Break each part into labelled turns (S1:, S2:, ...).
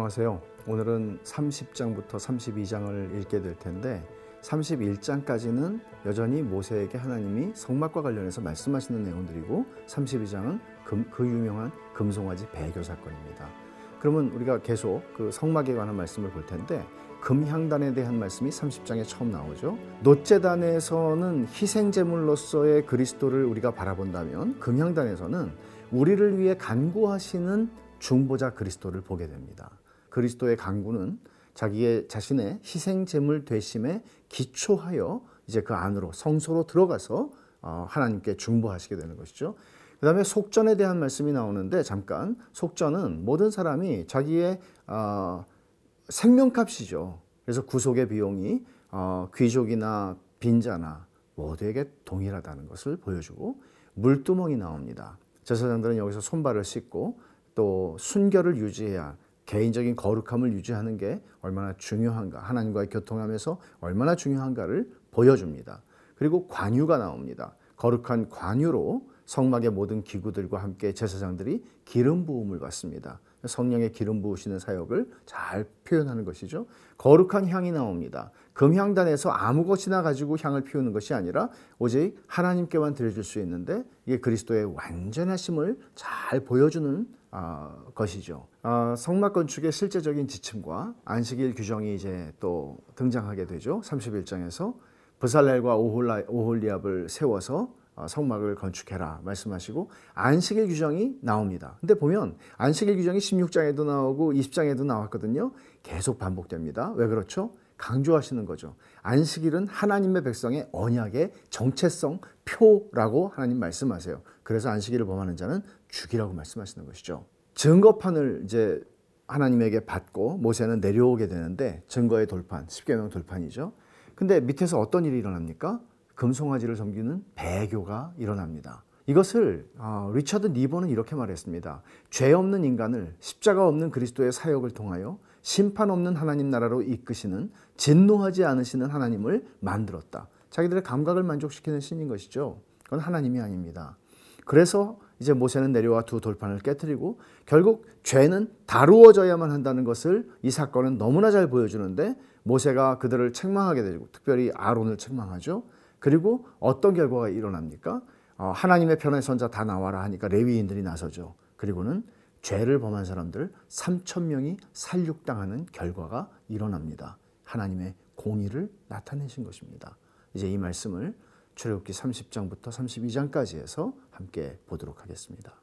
S1: 안녕하세요. 오늘은 30장부터 32장을 읽게 될 텐데 31장까지는 여전히 모세에게 하나님이 성막과 관련해서 말씀하시는 내용들이고 32장은 금, 그 유명한 금송아지 배교 사건입니다. 그러면 우리가 계속 그 성막에 관한 말씀을 볼 텐데 금향단에 대한 말씀이 30장에 처음 나오죠. 노제단에서는 희생 제물로서의 그리스도를 우리가 바라본다면 금향단에서는 우리를 위해 간구하시는 중보자 그리스도를 보게 됩니다. 그리스도의 간구는 자기의 자신의 희생 제물 되심에 기초하여 이제 그 안으로 성소로 들어가서 어, 하나님께 중보하시게 되는 것이죠. 그 다음에 속전에 대한 말씀이 나오는데 잠깐 속전은 모든 사람이 자기의 어, 생명값이죠. 그래서 구속의 비용이 어, 귀족이나 빈자나 모두에게 동일하다는 것을 보여주고 물두멍이 나옵니다. 제사장들은 여기서 손발을 씻고 또 순결을 유지해야 개인적인 거룩함을 유지하는 게 얼마나 중요한가, 하나님과의 교통하면서 얼마나 중요한가를 보여줍니다. 그리고 관유가 나옵니다. 거룩한 관유로 성막의 모든 기구들과 함께 제사장들이 기름 부음을 받습니다. 성령의 기름 부으시는 사역을 잘 표현하는 것이죠. 거룩한 향이 나옵니다. 금향단에서 아무것이나 가지고 향을 피우는 것이 아니라 오직 하나님께만 드려줄 수 있는데 이게 그리스도의 완전하심을 잘 보여주는 어, 것이죠. 어, 성막 건축의 실제적인 지침과 안식일 규정이 이제 또 등장하게 되죠. 31장에서 부살렐과 오홀리압을 세워서 어, 성막을 건축해라 말씀하시고 안식일 규정이 나옵니다. 근데 보면 안식일 규정이 16장에도 나오고 20장에도 나왔거든요. 계속 반복됩니다. 왜 그렇죠? 강조하시는 거죠. 안식일은 하나님의 백성의 언약의 정체성 표라고 하나님 말씀하세요. 그래서 안식일을 범하는 자는 죽이라고 말씀하시는 것이죠. 증거판을 이제 하나님에게 받고 모세는 내려오게 되는데 증거의 돌판, 십계명 돌판이죠. 근데 밑에서 어떤 일이 일어납니까? 금송아지를 섬기는 배교가 일어납니다. 이것을 어, 리처드 니버는 이렇게 말했습니다. 죄 없는 인간을 십자가 없는 그리스도의 사역을 통하여 심판 없는 하나님 나라로 이끄시는 진노하지 않으시는 하나님을 만들었다. 자기들의 감각을 만족시키는 신인 것이죠. 그건 하나님이 아닙니다. 그래서 이제 모세는 내려와 두 돌판을 깨뜨리고 결국 죄는 다루어져야만 한다는 것을 이 사건은 너무나 잘 보여주는데 모세가 그들을 책망하게 되고 특별히 아론을 책망하죠. 그리고 어떤 결과가 일어납니까? 어, 하나님의 편의 선자 다 나와라 하니까 레위인들이 나서죠. 그리고는 죄를 범한 사람들 3천 명이 살육당하는 결과가 일어납니다. 하나님의 공의를 나타내신 것입니다. 이제 이 말씀을 출애굽기 30장부터 32장까지 해서 함께 보도록 하겠습니다.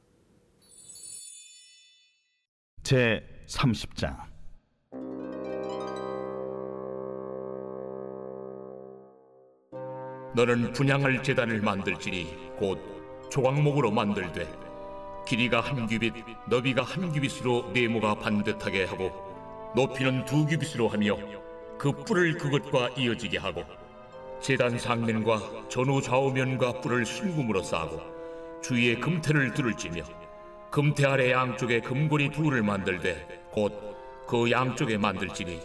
S2: 제 30장
S3: 너는 분양할 제단을 만들지니 곧 조각목으로 만들되 길이가 한 규빗, 너비가 한 규빗으로 네모가 반듯하게 하고 높이는 두 규빗으로 하며 그 뿔을 그것과 이어지게 하고 제단 상면과 전후 좌우면과 뿔을 순금으로 싸고 주위에 금태를 두를지며 금태 아래 양쪽에 금고리 둘을 만들되 곧 그 양쪽에 만들지니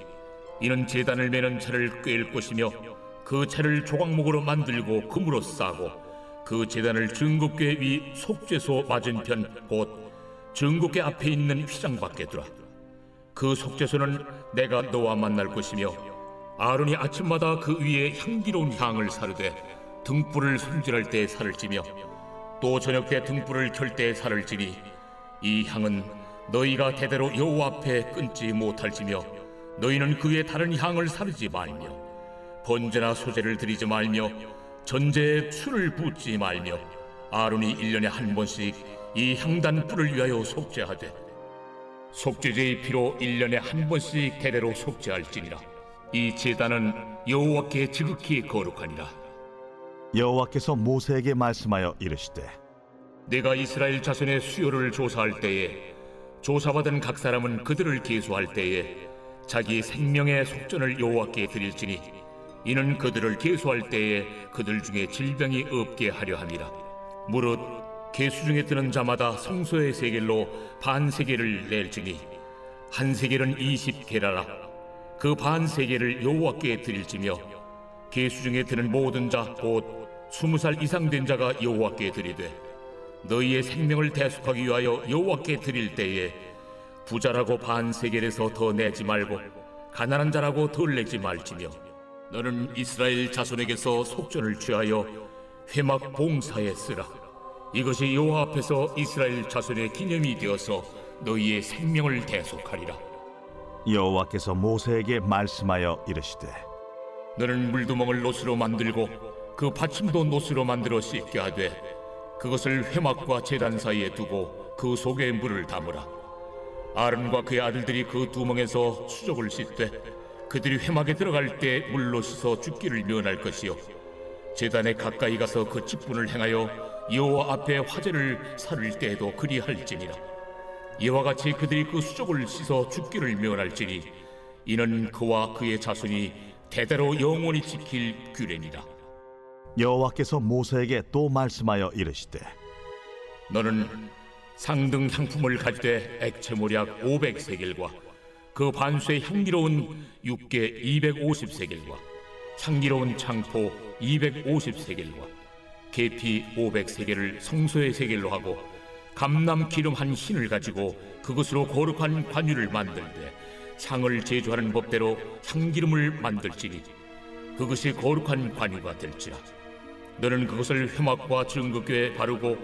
S3: 이는 제단을 매는 차를 꿰일 것이며 그 차를 조각목으로 만들고 금으로 싸고 그 제단을 증거궤 위 속죄소 맞은편 곧 증거궤 앞에 있는 휘장 밖에 두라. 그 속죄소는 내가 너와 만날 것이며 아론이 아침마다 그 위에 향기로운 향을 사르되 등불을 손질할 때 살을 찌며 또 저녁 때 등불을 켤 때 살을 찌니 이 향은 너희가 대대로 여호와 앞에 끊지 못할지며 너희는 그의 다른 향을 사르지 말며 번제나 소제를 드리지 말며 전제에 술을 붓지 말며 아론이 일년에 한 번씩 이 향단 뿔을 위하여 속죄하되 속죄제의 피로 일년에 한 번씩 대대로 속죄할지니라. 이 제단은 여호와께 지극히 거룩하니라
S2: 여호와께서 모세에게 말씀하여 이르시되
S3: 내가 이스라엘 자손의 수요를 조사할 때에 조사받은 각 사람은 그들을 계수할 때에 자기 생명의 속전을 여호와께 드릴지니 이는 그들을 계수할 때에 그들 중에 질병이 없게 하려 함이라. 무릇 계수 중에 드는 자마다 성소의 세겔로 반 세겔을 낼지니 한 세겔은 이십 게라라. 그 반 세겔을 여호와께 드릴지며 계수 중에 드는 모든 자곧 스무 살 이상 된 자가 여호와께 드리되 너희의 생명을 대속하기 위하여 여호와께 드릴 때에 부자라고 반세겔에서 더 내지 말고 가난한 자라고 덜 내지 말지며 너는 이스라엘 자손에게서 속전을 취하여 회막 봉사에 쓰라. 이것이 여호와 앞에서 이스라엘 자손의 기념이 되어서 너희의 생명을 대속하리라.
S2: 여호와께서 모세에게 말씀하여 이르시되
S3: 너는 물두멍을 노스로 만들고 그 받침도 노스로 만들어 씻게 하되 그것을 회막과 제단 사이에 두고 그 속에 물을 담으라. 아론과 그의 아들들이 그 두멍에서 수족을 씻되 그들이 회막에 들어갈 때 물로 씻어 죽기를 면할 것이요. 제단에 가까이 가서 그 직분을 행하여 여호와 앞에 화제를 살을 때에도 그리할지니라. 이와 같이 그들이 그 수족을 씻어 죽기를 면할지니 이는 그와 그의 자손이 대대로 영원히 지킬 규례니라
S2: 여호와께서 모세에게 또 말씀하여 이르시되
S3: 너는 상등 향품을 가지되 액체 모략 500세겔과 그 반수의 향기로운 육개 250세겔과 향기로운 창포 250세겔과 계피 500세겔을 성소의 세겔로 하고 감람 기름 한 흰을 가지고 그것으로 거룩한 관유를 만들되 향을 제조하는 법대로 향기름을 만들지니 그것이 거룩한 관유가 될지라 너는 그것을 회막과 증거교에 바르고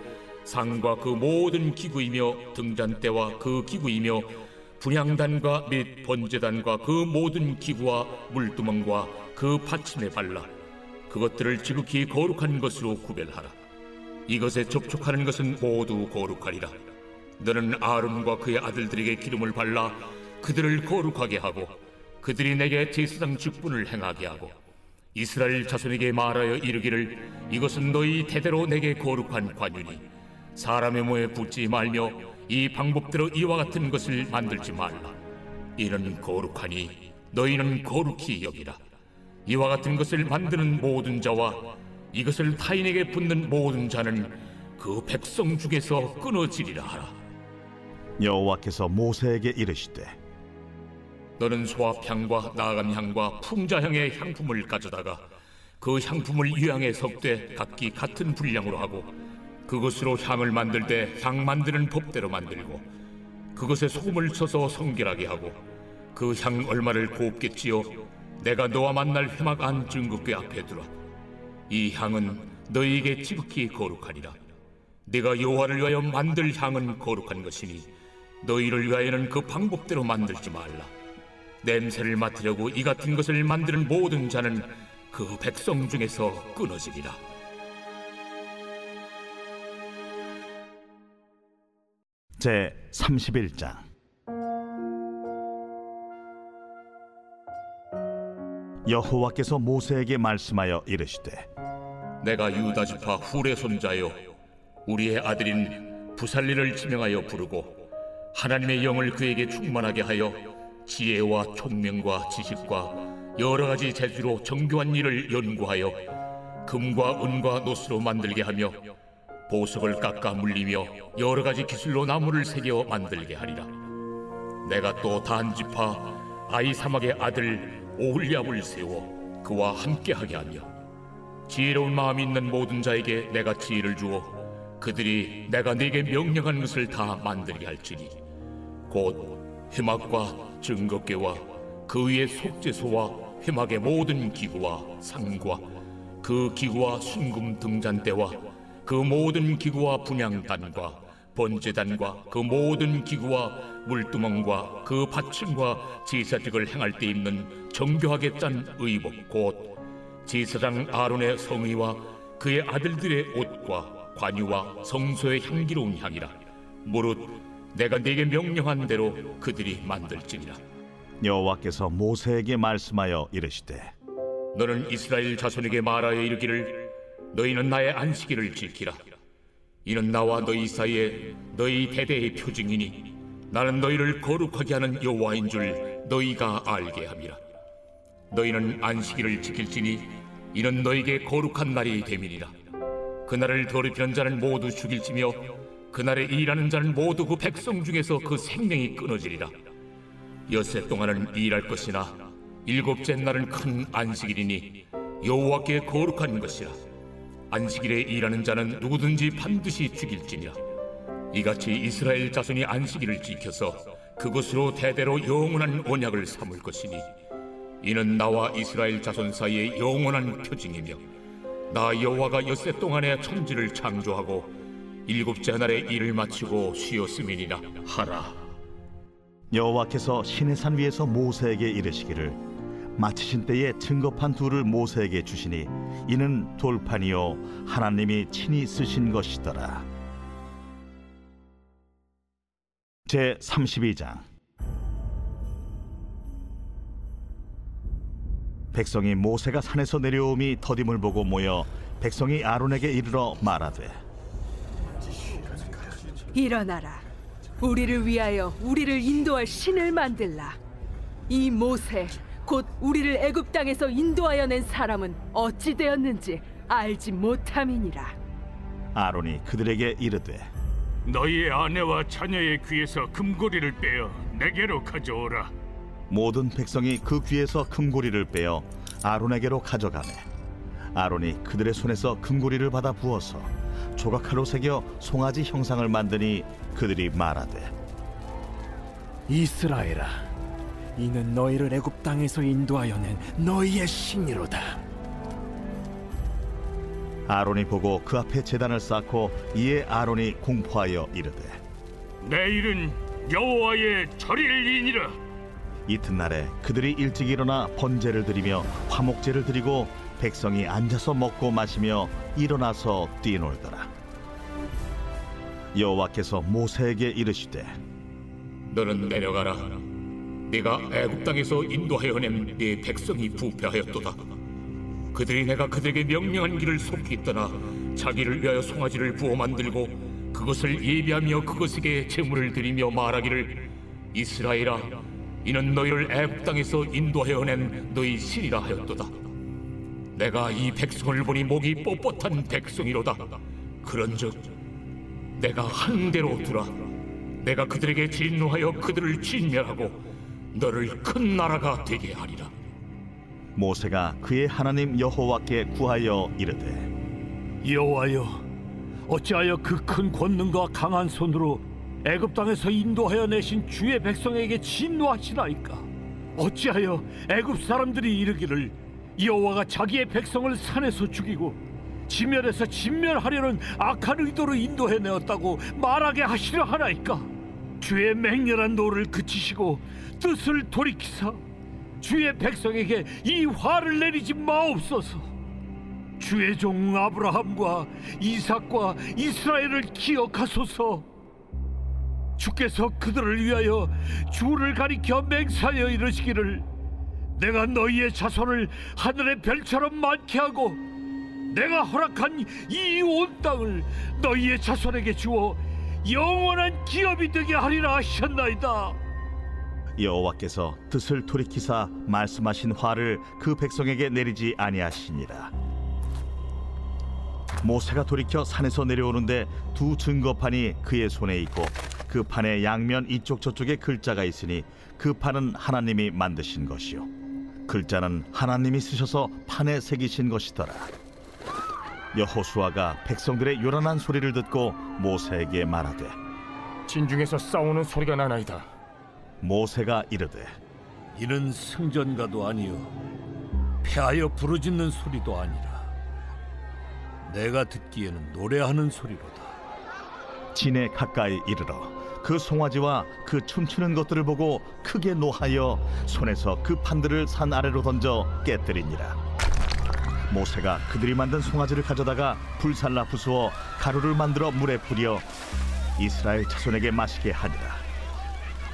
S3: 상과 그 모든 기구이며 등잔대와 그 기구이며 분향단과 및 번제단과 그 모든 기구와 물두멍과 그 받침에 발라 그것들을 지극히 거룩한 것으로 구별하라. 이것에 접촉하는 것은 모두 거룩하리라. 너는 아론과 그의 아들들에게 기름을 발라 그들을 거룩하게 하고 그들이 내게 제사장 직분을 행하게 하고 이스라엘 자손에게 말하여 이르기를 이것은 너희 대대로 내게 거룩한 관유니 사람의 모에 붙지 말며 이 방법대로 이와 같은 것을 만들지 말라. 이는 거룩하니 너희는 거룩히 여기라. 이와 같은 것을 만드는 모든 자와 이것을 타인에게 붙는 모든 자는 그 백성 중에서 끊어지리라 하라.
S2: 여호와께서 모세에게 이르시되
S3: 너는 소합향과 나감향과 풍자 향의 향품을 가져다가 그 향품을 유향에 섞되 각기 같은 분량으로 하고 그것으로 향을 만들 때 향 만드는 법대로 만들고 그것에 소금을 쳐서 성결하게 하고 그 향 얼마를 찌어 내가 너와 만날 회막 안 증거궤 앞에 두라. 이 향은 너희에게 지극히 거룩하니라. 내가 여호와를 위하여 만들 향은 거룩한 것이니 너희를 위하여는 그 방법대로 만들지 말라 냄새를 맡으려고 이 같은 것을 만드는 모든 자는 그 백성 중에서 끊어지리라.
S2: 제 31장 여호와께서 모세에게 말씀하여 이르시되
S3: 내가 유다 지파 훌의 손자요 우리의 아들인 부살리를 지명하여 부르고 하나님의 영을 그에게 충만하게 하여 지혜와 총명과 지식과 여러 가지 재주로 정교한 일을 연구하여 금과 은과 노스로 만들게 하며 보석을 깎아 물리며 여러 가지 기술로 나무를 새겨 만들게 하리라. 내가 또 단지파 아이사막의 아들 오홀리압을 세워 그와 함께하게 하며 지혜로운 마음이 있는 모든 자에게 내가 지혜를 주어 그들이 내가 네게 명령한 것을 다 만들게 할지니 곧 회막과 증거궤와 그 위의 속죄소와 회막의 모든 기구와 상과 그 기구와 순금 등잔대와 그 모든 기구와 분향단과 번제단과 그 모든 기구와 물두멍과 그 받침과 제사직을 행할 때 입는 정교하게 짠 의복 곧 제사장 아론의 성의와 그의 아들들의 옷과 관유와 성소의 향기로운 향이라. 무릇 내가 네게 명령한 대로 그들이 만들지니라.
S2: 여호와께서 모세에게 말씀하여 이르시되
S3: 너는 이스라엘 자손에게 말하여 이르기를 너희는 나의 안식일을 지키라. 이는 나와 너희 사이에 너희 대대의 표징이니 나는 너희를 거룩하게 하는 여호와인 줄 너희가 알게 함이라. 너희는 안식일을 지킬지니 이는 너희에게 거룩한 날이 됨이니라. 그날을 더럽히는 자는 모두 죽일지며 그날에 일하는 자는 모두 그 백성 중에서 그 생명이 끊어지리라. 여세 동안은 일할 것이나 일곱째 날은 큰 안식일이니 여호와께 거룩한 것이라. 안식일에 일하는 자는 누구든지 반드시 죽일지니라. 이같이 이스라엘 자손이 안식일을 지켜서 그것으로 대대로 영원한 언약을 삼을 것이니 이는 나와 이스라엘 자손 사이의 영원한 표징이며 나 여호와가 엿새 동안에 천지를 창조하고 일곱째 날에 일을 마치고 쉬었음이니라. 하라.
S2: 여호와께서 시내산 위에서 모세에게 이르시기를 마치신 때에 증거판 둘을 모세에게 주시니 이는 돌판이요 하나님이 친히 쓰신 것이더라. 제 32장. 백성이 모세가 산에서 내려옴이 더딤을 보고 모여 백성이 아론에게 이르러 말하되
S4: 일어나라. 우리를 위하여 우리를 인도할 신을 만들라. 이 모세 곧 우리를 애굽 땅에서 인도하여 낸 사람은 어찌 되었는지 알지 못함이니라.
S2: 아론이 그들에게 이르되
S5: 너희의 아내와 자녀의 귀에서 금고리를 빼어 내게로 가져오라.
S2: 모든 백성이 그 귀에서 금고리를 빼어 아론에게로 가져가매 아론이 그들의 손에서 금고리를 받아 부어서 조각칼로 새겨 송아지 형상을 만드니 그들이 말하되
S6: 이스라엘아, 이는 너희를 애굽 땅에서 인도하여 낸 너희의 신이로다.
S2: 아론이 보고 그 앞에 제단을 쌓고 이에 아론이 공포하여 이르되
S5: 내일은 여호와의 절일이니라.
S2: 이튿날에 그들이 일찍 일어나 번제를 드리며 화목제를 드리고 백성이 앉아서 먹고 마시며 일어나서 뛰놀더라 여호와께서 모세에게 이르시되
S3: 너는 내려가라. 네가 애굽 땅에서 인도하여 낸 네 백성이 부패하였도다. 그들이 내가 그들에게 명령한 길을 속히 떠나 자기를 위하여 송아지를 부어 만들고 그것을 예비하며 그것에게 제물을 드리며 말하기를 이스라엘아 이는 너희를 애굽 땅에서 인도하여 낸 너희 신이라 하였도다. 내가 이 백성을 보니 목이 뻣뻣한 백성이로다. 그런즉 내가 한 대로 두라 내가 그들에게 진노하여 그들을 진멸하고 너를 큰 나라가 되게 하리라
S2: 모세가 그의 하나님 여호와께 구하여 이르되
S5: 여호와여, 어찌하여 그 큰 권능과 강한 손으로 애굽 땅에서 인도하여 내신 주의 백성에게 진노하시나이까? 어찌하여 애굽 사람들이 이르기를 여호와가 자기의 백성을 산에서 죽이고 지면에서 진멸하려는 악한 의도로 인도해 내었다고 말하게 하시려 하나이까? 주의 맹렬한 노를 그치시고 뜻을 돌이키사 주의 백성에게 이 화를 내리지 마옵소서. 주의 종 아브라함과 이삭과 이스라엘을 기억하소서. 주께서 그들을 위하여 주를 가리켜 맹사하여 이르시기를 내가 너희의 자손을 하늘의 별처럼 많게 하고 내가 허락한 이 온 땅을 너희의 자손에게 주어 영원한 기업이 되게 하리라 하셨나이다.
S2: 여호와께서 뜻을 돌이키사 말씀하신 화를 그 백성에게 내리지 아니하시니라. 모세가 돌이켜 산에서 내려오는데 두 증거판이 그의 손에 있고 그 판의 양면 이쪽 저쪽에 글자가 있으니 그 판은 하나님이 만드신 것이요. 글자는 하나님이 쓰셔서 판에 새기신 것이더라 여호수아가 백성들의 요란한 소리를 듣고 모세에게 말하되
S6: 진중에서 싸우는 소리가 나나이다.
S2: 모세가 이르되
S5: 이는 승전가도 아니요 패하여 부르짖는 소리도 아니라 내가 듣기에는 노래하는 소리로다.
S2: 진에 가까이 이르러 그 송아지와 그 춤추는 것들을 보고 크게 노하여 손에서 그 판들을 산 아래로 던져 깨뜨리니라 모세가 그들이 만든 송아지를 가져다가 불살라 부수어 가루를 만들어 물에 뿌려 이스라엘 자손에게 마시게 하니라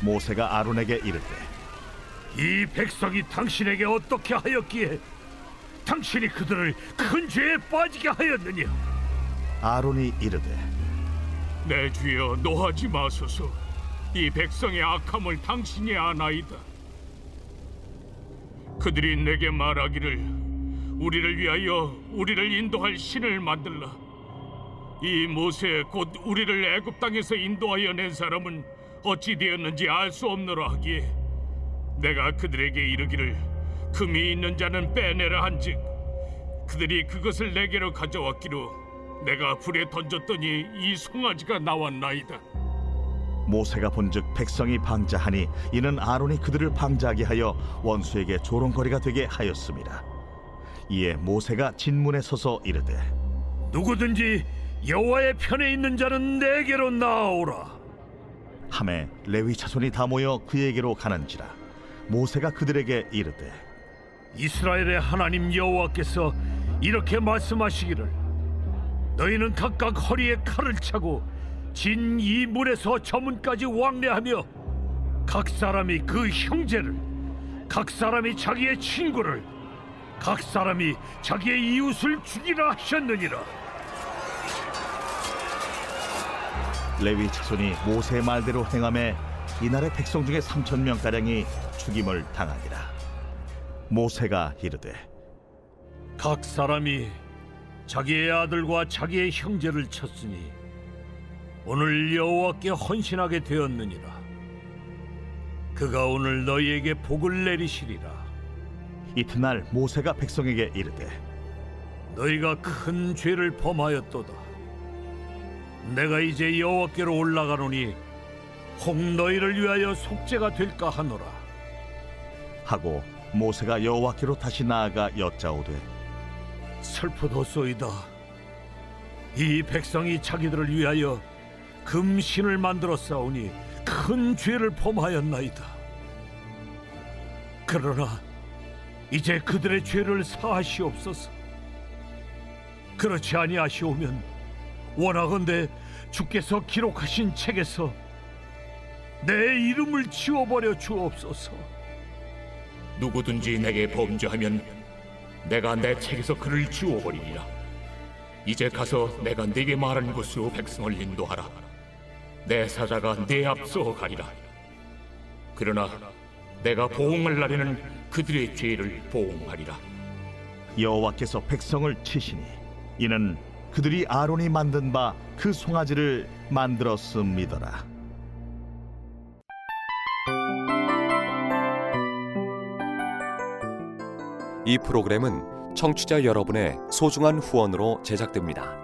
S2: 모세가 아론에게 이르되
S5: 이 백성이 당신에게 어떻게 하였기에 당신이 그들을 큰 죄에 빠지게 하였느냐?
S2: 아론이 이르되
S5: 내 주여 노하지 마소서. 이 백성의 악함을 당신이 아나이다. 그들이 내게 말하기를 우리를 위하여 우리를 인도할 신을 만들라. 이 모세 곧 우리를 애굽 땅에서 인도하여 낸 사람은 어찌 되었는지 알 수 없노라 하기에 내가 그들에게 이르기를 금이 있는 자는 빼내라 한즉 그들이 그것을 내게로 가져왔기로 내가 불에 던졌더니 이 송아지가 나왔나이다
S2: 모세가 본즉 백성이 방자하니 이는 아론이 그들을 방자하게 하여 원수에게 조롱거리가 되게 하였습니다. 이에 모세가 진문에 서서 이르되
S5: 누구든지 여호와의 편에 있는 자는 내게로 나오라.
S2: 함에 레위 자손이 다 모여 그에게로 가는지라 모세가 그들에게 이르되
S5: 이스라엘의 하나님 여호와께서 이렇게 말씀하시기를 너희는 각각 허리에 칼을 차고 진이 문에서 저 문까지 왕래하며 각 사람이 그 형제를 각 사람이 자기의 친구를 각 사람이 자기의 이웃을 죽이라 하셨느니라
S2: 레위 자손이 모세의 말대로 행함에 이날의 백성 중에 삼천 명 가량이 죽임을 당하니라 모세가 이르되
S5: 각 사람이 자기의 아들과 자기의 형제를 쳤으니 오늘 여호와께 헌신하게 되었느니라. 그가 오늘 너희에게 복을 내리시리라.
S2: 이튿날 모세가 백성에게 이르되
S5: 너희가 큰 죄를 범하였도다. 내가 이제 여호와께로 올라가노니 혹 너희를 위하여 속죄가 될까 하노라.
S2: 하고 모세가 여호와께로 다시 나아가 여짜오되
S5: 슬프도소이다. 이 백성이 자기들을 위하여 금신을 만들어 싸우니 큰 죄를 범하였나이다. 그러나 이제 그들의 죄를 사하시옵소서. 그렇지 아니하시오면 원하건대 주께서 기록하신 책에서 내 이름을 지워버려 주옵소서.
S3: 누구든지 내게 범죄하면 내가 내 책에서 그를 지워버리리라. 이제 가서 내가 네게 말한 곳으로 백성을 인도하라. 내 사자가 네 앞서 가리라. 그러나 내가 보응할 날에는 그들의 죄를 보응하리라.
S2: 여호와께서 백성을 치시니 이는 그들이 아론이 만든 바 그 송아지를 만들었음이더라.
S7: 이 프로그램은 청취자 여러분의 소중한 후원으로 제작됩니다.